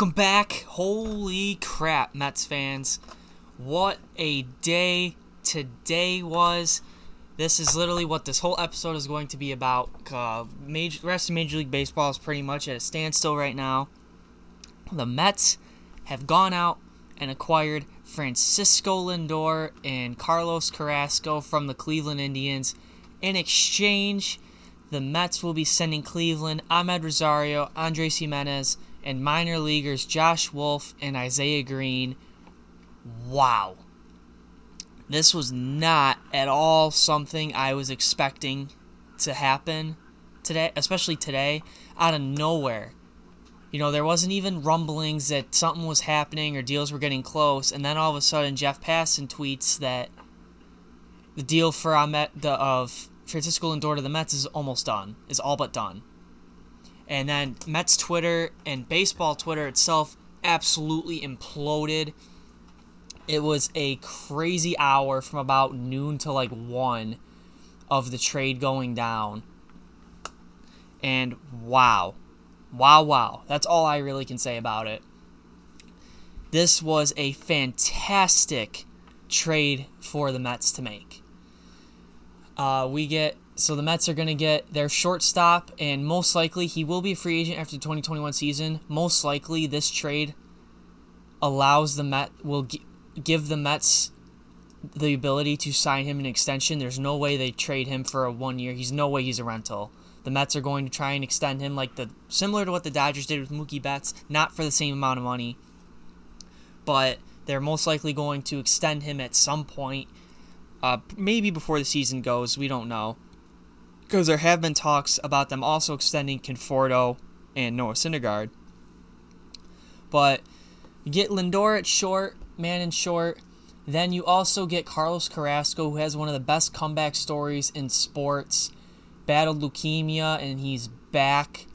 Welcome back. Holy crap, Mets fans. What a day today was. This is literally what this whole episode is going to be about. Uh, major, rest of Major League Baseball is pretty much at a standstill right now. The Mets have gone out and acquired Francisco Lindor and Carlos Carrasco from the Cleveland Indians. In exchange, the Mets will be sending Cleveland Amed Rosario, Andres Gimenez, and minor leaguers Josh Wolf and Isaiah Greene. Wow. This was not at all something I was expecting to happen today, especially today, out of nowhere. You know, there wasn't even rumblings that something was happening or deals were getting close, and then all of a sudden Jeff Passan tweets that the deal for Amed, the, of Francisco Lindor to the Mets is almost done, is all but done. And then Mets Twitter and baseball Twitter itself absolutely imploded. It was a crazy hour from about noon to like 1 of the trade going down. And wow. Wow, wow. That's all I really can say about it. This was a fantastic trade for the Mets to make. Uh, we get so the Mets are going to get their shortstop, and most likely he will be a free agent after the 2021 season. Most likely, this trade allows the Met will g- give the Mets the ability to sign him an extension. There's no way they trade him for a one year. He's no way he's a rental. The Mets are going to try and extend him like the similar to what the Dodgers did with Mookie Betts, not for the same amount of money, but they're most likely going to extend him at some point. Uh, maybe before the season goes, we don't know because there have been talks about them also extending Conforto and Noah Syndergaard. But you get Lindor at short, man in short. Then you also get Carlos Carrasco, who has one of the best comeback stories in sports. Battled leukemia and he's back.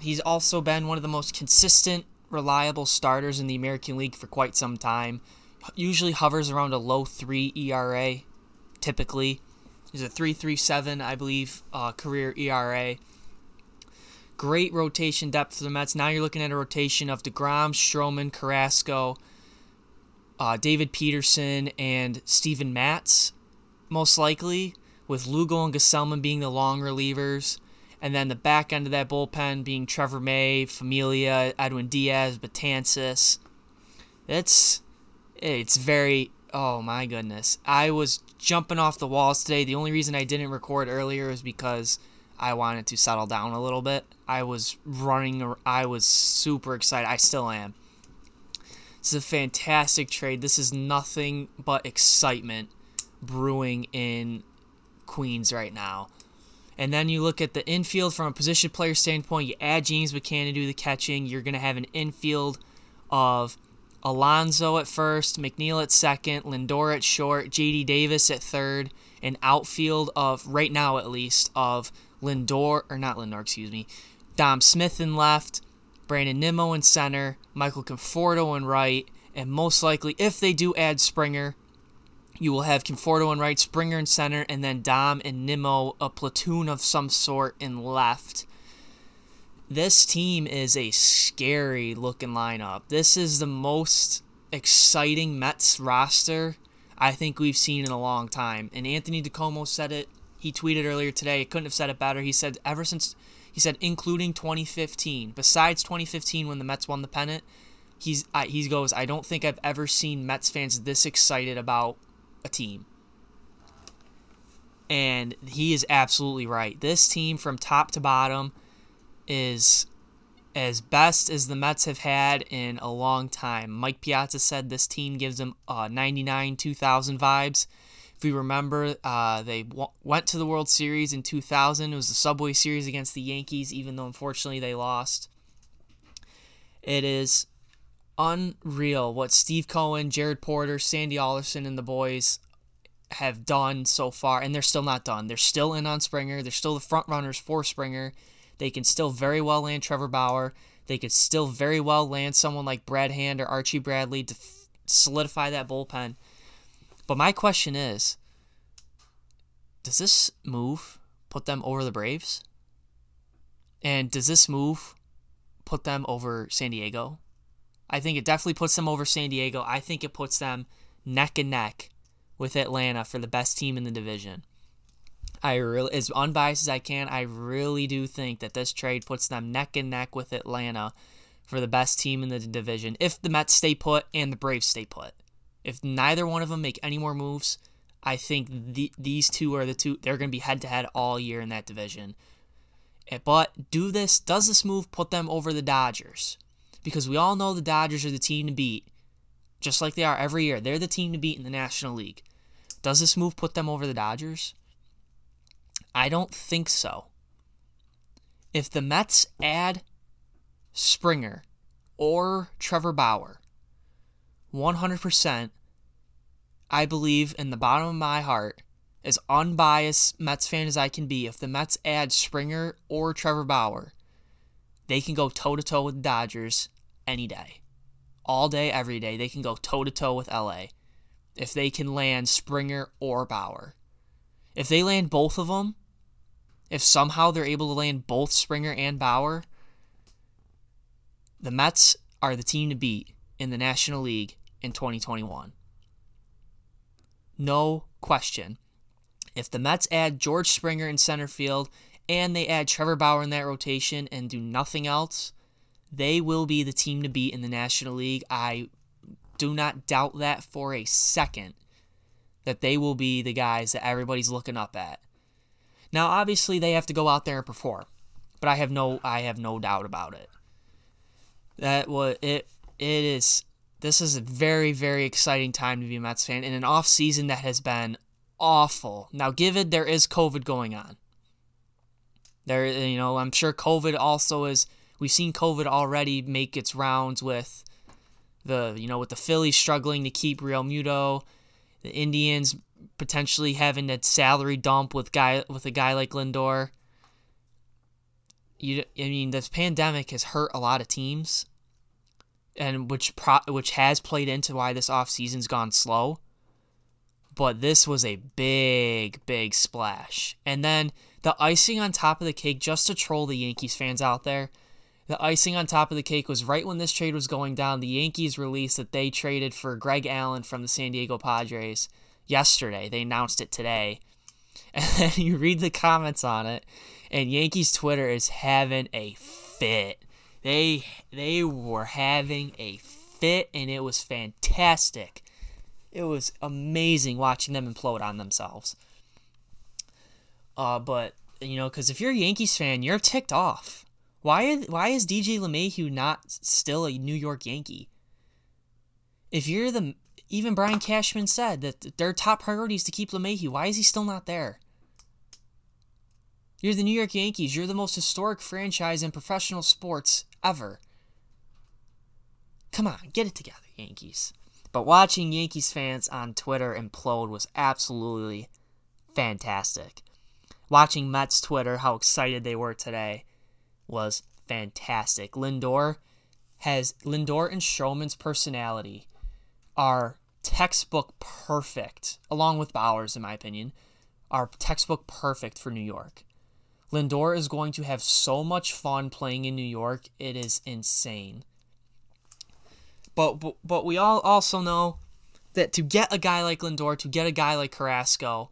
He's also been one of the most consistent, reliable starters in the American League for quite some time. Usually hovers around a low 3 ERA, typically. He's a 3.37, I believe, uh, career ERA. Great rotation depth for the Mets. Now you're looking at a rotation of DeGrom, Stroman, Carrasco, uh, David Peterson, and Steven Matz, most likely, with Lugo and Gesellman being the long relievers. And then the back end of that bullpen being Trevor May, Familia, Edwin Diaz, Betances. It's it's very oh my goodness. I was jumping off the walls today. The only reason I didn't record earlier is because I wanted to settle down a little bit. I was running, I was super excited. I still am. This is a fantastic trade. This is nothing but excitement brewing in Queens right now. And then you look at the infield from a position player standpoint. You add James McCann to do the catching. You're going to have an infield of Alonso at first, McNeil at second, Lindor at short, JD Davis at third, an outfield of, right now at least, of Lindor, or not Lindor, excuse me, Dom Smith in left, Brandon Nimmo in center, Michael Conforto in right, and most likely, if they do add Springer, you will have Conforto in right, Springer in center, and then Dom and Nimmo, a platoon of some sort, in left this team is a scary looking lineup. This is the most exciting Mets roster I think we've seen in a long time. And Anthony DiComo said it. He tweeted earlier today. He couldn't have said it better. He said ever since he said including 2015, besides 2015 when the Mets won the pennant, he's he goes. I don't think I've ever seen Mets fans this excited about a team. And he is absolutely right. This team from top to bottom is as best as the Mets have had in a long time. Mike Piazza said this team gives them uh, 99 2000 vibes. If we remember, uh, they w- went to the World Series in 2000. It was the Subway Series against the Yankees, even though unfortunately they lost. It is unreal what Steve Cohen, Jared Porter, Sandy Alderson, and the boys have done so far, and they're still not done. They're still in on Springer. They're still the front runners for Springer. They can still very well land Trevor Bauer. They could still very well land someone like Brad Hand or Archie Bradley to f- solidify that bullpen. But my question is does this move put them over the Braves? And does this move put them over San Diego? I think it definitely puts them over San Diego. I think it puts them neck and neck with Atlanta for the best team in the division. I really, as unbiased as I can, I really do think that this trade puts them neck and neck with Atlanta for the best team in the division. If the Mets stay put and the Braves stay put, if neither one of them make any more moves, I think the, these two are the two. They're going to be head to head all year in that division. Eh, but do this? Does this move put them over the Dodgers? Because we all know the Dodgers are the team to beat, just like they are every year. They're the team to beat in the National League. Does this move put them over the Dodgers? I don't think so. If the Mets add Springer or Trevor Bauer, 100%, I believe in the bottom of my heart, as unbiased Mets fan as I can be, if the Mets add Springer or Trevor Bauer, they can go toe to toe with the Dodgers any day. All day, every day. They can go toe to toe with LA if they can land Springer or Bauer. If they land both of them, if somehow they're able to land both Springer and Bauer, the Mets are the team to beat in the National League in 2021. No question. If the Mets add George Springer in center field and they add Trevor Bauer in that rotation and do nothing else, they will be the team to beat in the National League. I do not doubt that for a second that they will be the guys that everybody's looking up at. Now, obviously, they have to go out there and perform, but I have no, I have no doubt about it. That was it. It is. This is a very, very exciting time to be a Mets fan in an off season that has been awful. Now, given there is COVID going on, there, you know, I'm sure COVID also is. We've seen COVID already make its rounds with the, you know, with the Phillies struggling to keep Realmuto, the Indians potentially having that salary dump with guy with a guy like Lindor. You, I mean, this pandemic has hurt a lot of teams, and which pro, which has played into why this off season's gone slow. But this was a big, big splash, and then the icing on top of the cake, just to troll the Yankees fans out there. The icing on top of the cake was right when this trade was going down. The Yankees released that they traded for Greg Allen from the San Diego Padres yesterday. They announced it today. And then you read the comments on it, and Yankees Twitter is having a fit. They they were having a fit, and it was fantastic. It was amazing watching them implode on themselves. Uh, but you know, because if you're a Yankees fan, you're ticked off. Why why is DJ LeMahieu not still a New York Yankee? If you're the even Brian Cashman said that their top priority is to keep LeMahieu. Why is he still not there? You're the New York Yankees. You're the most historic franchise in professional sports ever. Come on, get it together, Yankees. But watching Yankees fans on Twitter implode was absolutely fantastic. Watching Mets Twitter, how excited they were today, was fantastic. Lindor has Lindor and Stroman's personality are textbook perfect, along with Bauer's, in my opinion, are textbook perfect for New York. Lindor is going to have so much fun playing in New York. It is insane. But, but but we all also know that to get a guy like Lindor, to get a guy like Carrasco,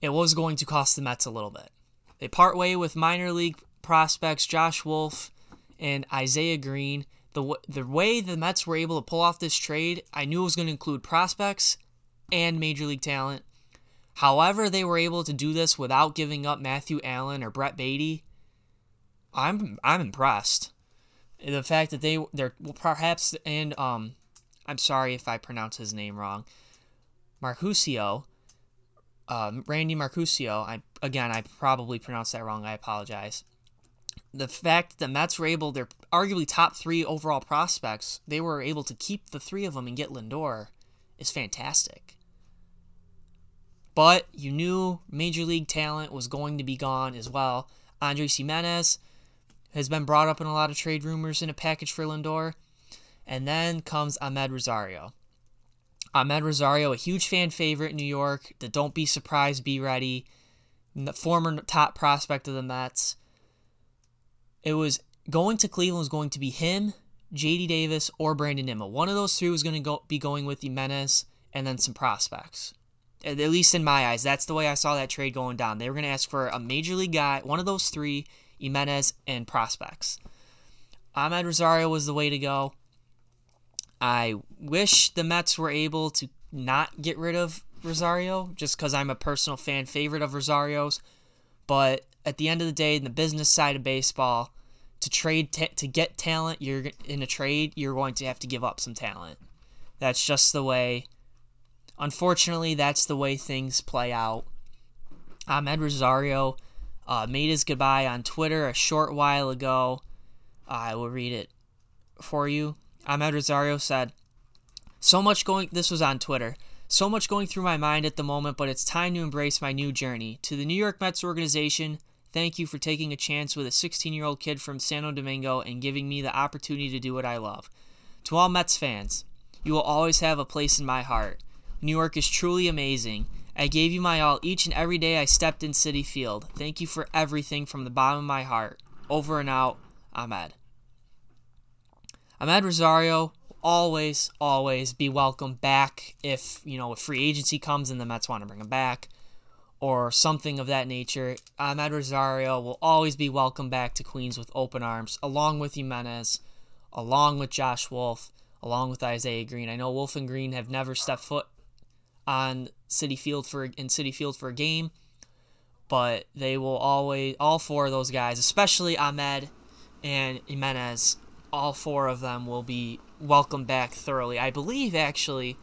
it was going to cost the Mets a little bit. They part way with minor league prospects Josh Wolf and Isaiah Greene the the way the Mets were able to pull off this trade, I knew it was going to include prospects and major league talent. However, they were able to do this without giving up Matthew Allan or Brett Baty. I'm I'm impressed. The fact that they they're well, perhaps and um, I'm sorry if I pronounce his name wrong. Marcusio, um, Randy Marcusio. I again I probably pronounced that wrong. I apologize the fact that Mets were able, they're arguably top three overall prospects, they were able to keep the three of them and get Lindor is fantastic. But you knew major league talent was going to be gone as well. Andres Gimenez has been brought up in a lot of trade rumors in a package for Lindor. And then comes Amed Rosario. Amed Rosario, a huge fan favorite in New York. The don't be surprised, be ready. Former top prospect of the Mets it was going to Cleveland was going to be him J.D. Davis, or Brandon Nimmo. One of those three was going to go, be going with the Gimenez and then some prospects. At least in my eyes, that's the way I saw that trade going down. They were going to ask for a major league guy, one of those three, Gimenez, and prospects. Ahmed Rosario was the way to go. I wish the Mets were able to not get rid of Rosario just because I'm a personal fan favorite of Rosario's. But at the end of the day, in the business side of baseball, to trade ta- to get talent, you're in a trade, you're going to have to give up some talent. That's just the way. Unfortunately, that's the way things play out. Amed Rosario uh, made his goodbye on Twitter a short while ago. I will read it for you. Amed Rosario said, So much going, this was on Twitter. So much going through my mind at the moment, but it's time to embrace my new journey. To the New York Mets organization, thank you for taking a chance with a 16 year old kid from Santo Domingo and giving me the opportunity to do what I love. To all Mets fans, you will always have a place in my heart. New York is truly amazing. I gave you my all each and every day I stepped in Citi Field. Thank you for everything from the bottom of my heart. Over and out, Ahmed. Amed Rosario always, always be welcome back if, you know, if free agency comes and the Mets want to bring him back or something of that nature. Amed Rosario will always be welcome back to Queens with open arms, along with Gimenez, along with Josh Wolf, along with Isaiah Greene. I know Wolf and Greene have never stepped foot on Citi Field for in Citi Field for a game, but they will always all four of those guys, especially Amed and Gimenez, all four of them will be welcomed back thoroughly. I believe actually,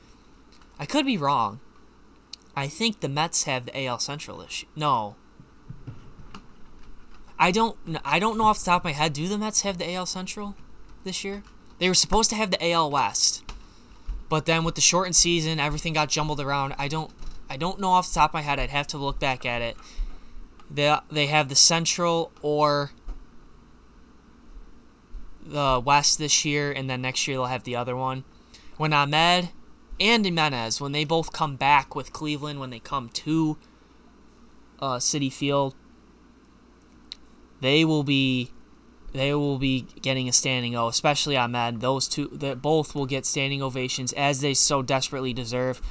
I could be wrong. I think the Mets have the AL Central issue. No. I don't. I don't know off the top of my head. Do the Mets have the AL Central this year? They were supposed to have the AL West, but then with the shortened season, everything got jumbled around. I don't. I don't know off the top of my head. I'd have to look back at it. They they have the Central or the West this year, and then next year they'll have the other one. When Amed and Gimenez, when they both come back with Cleveland, when they come to uh, Citi Field, they will be they will be getting a standing O, especially Amed. Those two, that both will get standing ovations as they so desperately deserve.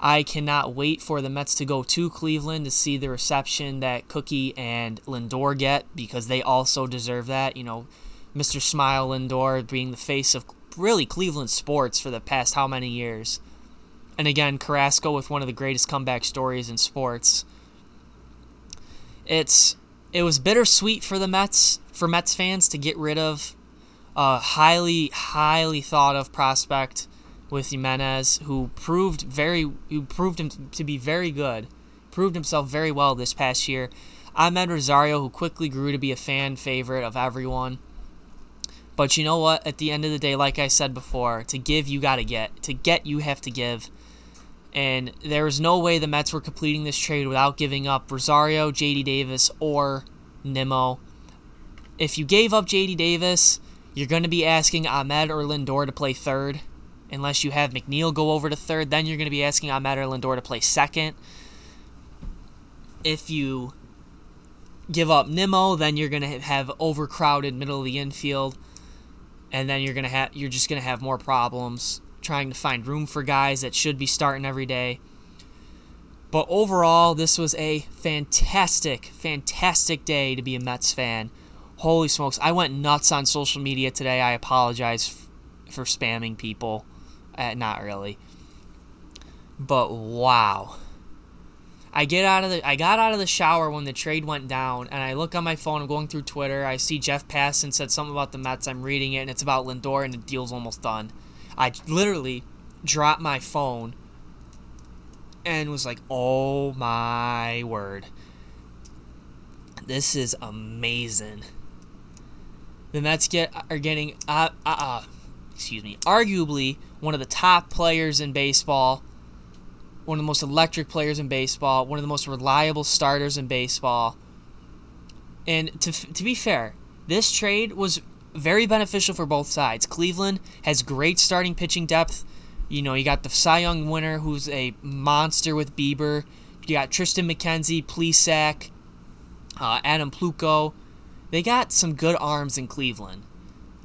I cannot wait for the Mets to go to Cleveland to see the reception that Cookie and Lindor get because they also deserve that. You know, Mr. Smile Lindor being the face of really Cleveland sports for the past how many years. And again, Carrasco with one of the greatest comeback stories in sports. It's it was bittersweet for the Mets, for Mets fans to get rid of a highly, highly thought of prospect with Gimenez, who proved very, who proved him to be very good, proved himself very well this past year. Amed Rosario, who quickly grew to be a fan favorite of everyone. But you know what? At the end of the day, like I said before, to give, you got to get. To get, you have to give. And there was no way the Mets were completing this trade without giving up Rosario, JD Davis, or Nimmo. If you gave up JD Davis, you're going to be asking Amed or Lindor to play third. Unless you have McNeil go over to third, then you're going to be asking Amed or Lindor to play second. If you give up Nimmo, then you're going to have overcrowded middle of the infield and then you're gonna have you're just gonna have more problems trying to find room for guys that should be starting every day. But overall, this was a fantastic, fantastic day to be a Mets fan. Holy smokes, I went nuts on social media today. I apologize f- for spamming people. Uh, not really. But wow. I get out of the I got out of the shower when the trade went down, and I look on my phone. I'm going through Twitter. I see Jeff Passan said something about the Mets. I'm reading it, and it's about Lindor, and the deal's almost done. I literally dropped my phone and was like, "Oh my word, this is amazing." The Mets get are getting uh uh, uh excuse me, arguably one of the top players in baseball one of the most electric players in baseball, one of the most reliable starters in baseball. And to, to be fair, this trade was very beneficial for both sides. Cleveland has great starting pitching depth. You know, you got the Cy Young winner who's a monster with Bieber. You got Triston McKenzie, Plesac, uh, Adam Plutko. They got some good arms in Cleveland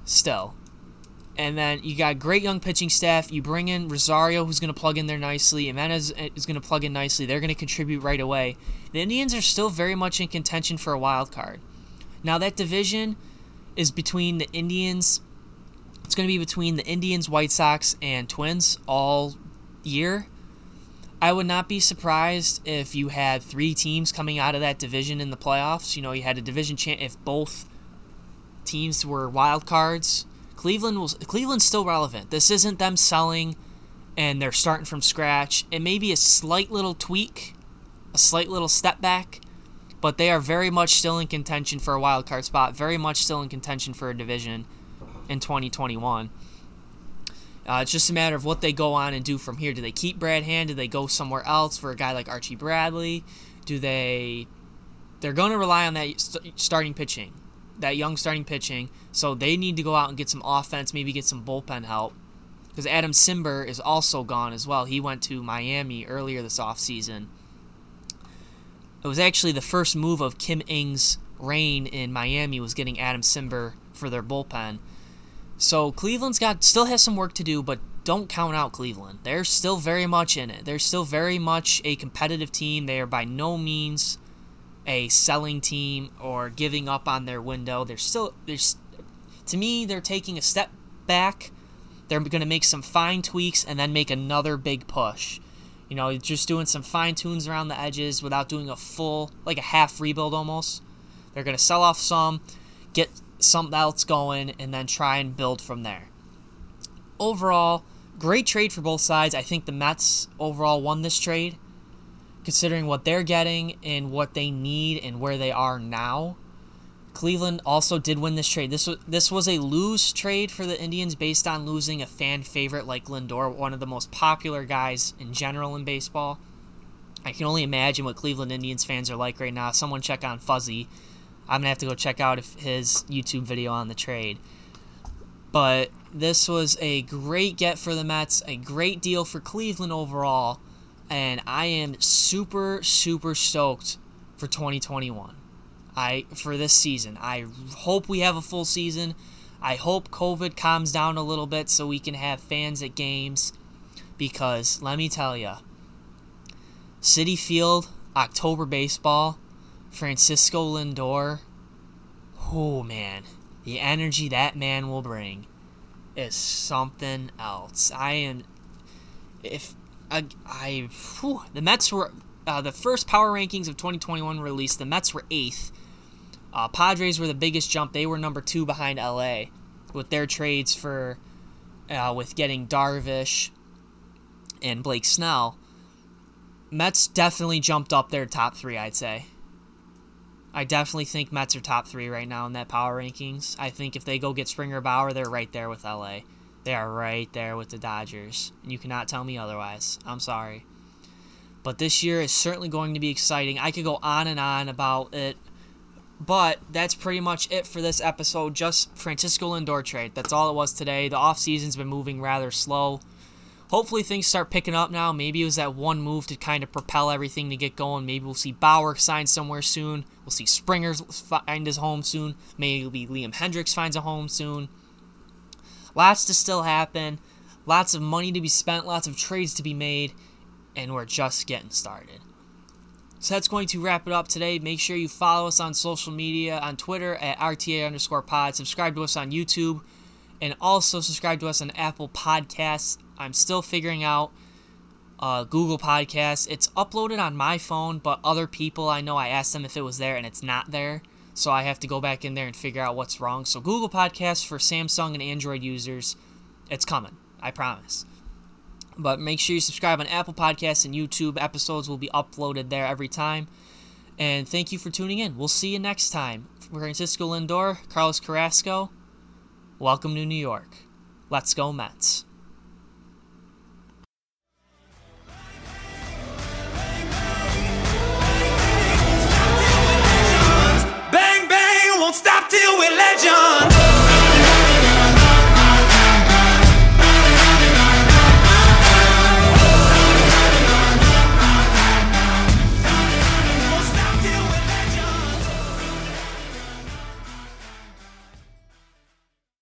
still. And then you got great young pitching staff. You bring in Rosario, who's going to plug in there nicely. Gimenez uh, is going to plug in nicely. They're going to contribute right away. The Indians are still very much in contention for a wild card. Now that division is between the Indians. It's going to be between the Indians, White Sox, and Twins all year. I would not be surprised if you had three teams coming out of that division in the playoffs. You know, you had a division champ if both teams were wild cards. Cleveland was Cleveland's still relevant. This isn't them selling and they're starting from scratch. It may be a slight little tweak, a slight little step back, but they are very much still in contention for a wild card spot, very much still in contention for a division in 2021. Uh, it's just a matter of what they go on and do from here. Do they keep Brad Hand? Do they go somewhere else for a guy like Archie Bradley? Do they? They're going to rely on that st- starting pitching, that young starting pitching. So they need to go out and get some offense, maybe get some bullpen help. Because Adam Cimber is also gone as well. He went to Miami earlier this offseason. It was actually the first move of Kim Ng's reign in Miami was getting Adam Cimber for their bullpen. So Cleveland's got still has some work to do, but don't count out Cleveland. They're still very much in it. They're still very much a competitive team. They are by no means a selling team or giving up on their window. They're still there's to me they're taking a step back. They're going to make some fine tweaks and then make another big push. You know, just doing some fine tunes around the edges without doing a full like a half rebuild almost. They're going to sell off some, get something else going, and then try and build from there. Overall, great trade for both sides. I think the Mets overall won this trade, considering what they're getting and what they need and where they are now. Cleveland also did win this trade. This was this was a lose trade for the Indians based on losing a fan favorite like Lindor, one of the most popular guys in general in baseball. I can only imagine what Cleveland Indians fans are like right now. Someone check on Fuzzy I'm gonna have to go check out his YouTube video on the trade. But this was a great get for the Mets, a great deal for Cleveland overall, and I am super super stoked for 2021. I for this season. I hope we have a full season. I hope COVID calms down a little bit so we can have fans at games because let me tell you, Citi Field October baseball Francisco Lindor, oh man, the energy that man will bring is something else. I am, if I, whew, the Mets were uh, the first power rankings of 2021 released. The Mets were eighth. Uh, Padres were the biggest jump. They were number two behind LA with their trades for uh, with getting Darvish and Blake Snell. Mets definitely jumped up their top three, I'd say. I definitely think Mets are top three right now in that power rankings. I think if they go get Springer Bauer, they're right there with LA. They are right there with the Dodgers. You cannot tell me otherwise. I'm sorry. But this year is certainly going to be exciting. I could go on and on about it. But that's pretty much it for this episode. Just Francisco Lindor trade. That's all it was today. The offseason's been moving rather slow hopefully things start picking up now. Maybe it was that one move to kind of propel everything to get going. Maybe we'll see Bauer sign somewhere soon. We'll see Springer find his home soon. Maybe Liam Hendriks finds a home soon. Lots to still happen. Lots of money to be spent. Lots of trades to be made. And we're just getting started. So that's going to wrap it up today. Make sure you follow us on social media on Twitter at RTA underscore pod. Subscribe to us on YouTube. And also subscribe to us on Apple Podcasts I'm still figuring out uh, Google Podcasts. It's uploaded on my phone, but other people I know, I asked them if it was there and it's not there. So I have to go back in there and figure out what's wrong. So Google Podcasts for Samsung and Android users, it's coming. I promise. But make sure you subscribe on Apple Podcasts and YouTube. Episodes will be uploaded there every time. And thank you for tuning in. We'll see you next time. Francisco Lindor, Carlos Carrasco, welcome to New York. Let's go, Mets. stop till we're legends.